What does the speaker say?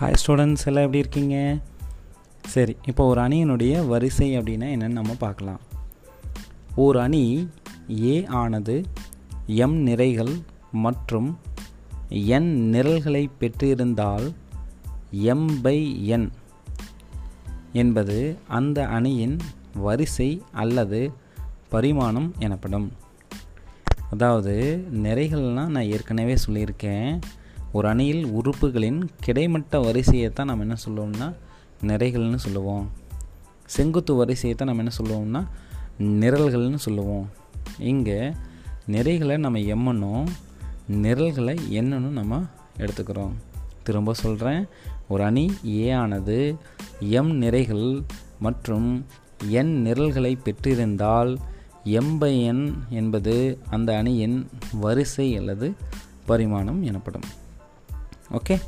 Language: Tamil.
ஹாய் ஸ்டூடெண்ட்ஸ் எல்லாம் எப்படி இருக்கீங்க? சரி இப்போ ஒரு அணியினுடைய வரிசை அப்படின்னா என்னென்னு நம்ம பார்க்கலாம். ஒரு அணி ஏ ஆனது எம் நிறைகள் மற்றும் என் நிரல்களை பெற்றிருந்தால் எம் பை என் என்பது அந்த அணியின் வரிசை அல்லது பரிமாணம் எனப்படும். அதாவது நிறைகள்னால் நான் ஏற்கனவே சொல்லியிருக்கேன். ஒரு அணியில் உறுப்புகளின் கிடைமட்ட வரிசையை தான் நம்ம என்ன சொல்லுவோம்னா நிறைகள்னு சொல்லுவோம். செங்குத்து வரிசையை தான் நம்ம என்ன சொல்லுவோம்னா நிரல்கள்னு சொல்லுவோம். இங்கே நிறைகளை நம்ம எம்மனும் நிரல்களை என்னன்னு நம்ம எடுத்துக்கிறோம். திரும்ப சொல்கிறேன் ஒரு அணி ஏ ஆனது எம் நிறைகள் மற்றும் என் நிரல்களை பெற்றிருந்தால் எம் பை என் என்பது அந்த அணியின் வரிசை அல்லது பரிமாணம் எனப்படும். okay?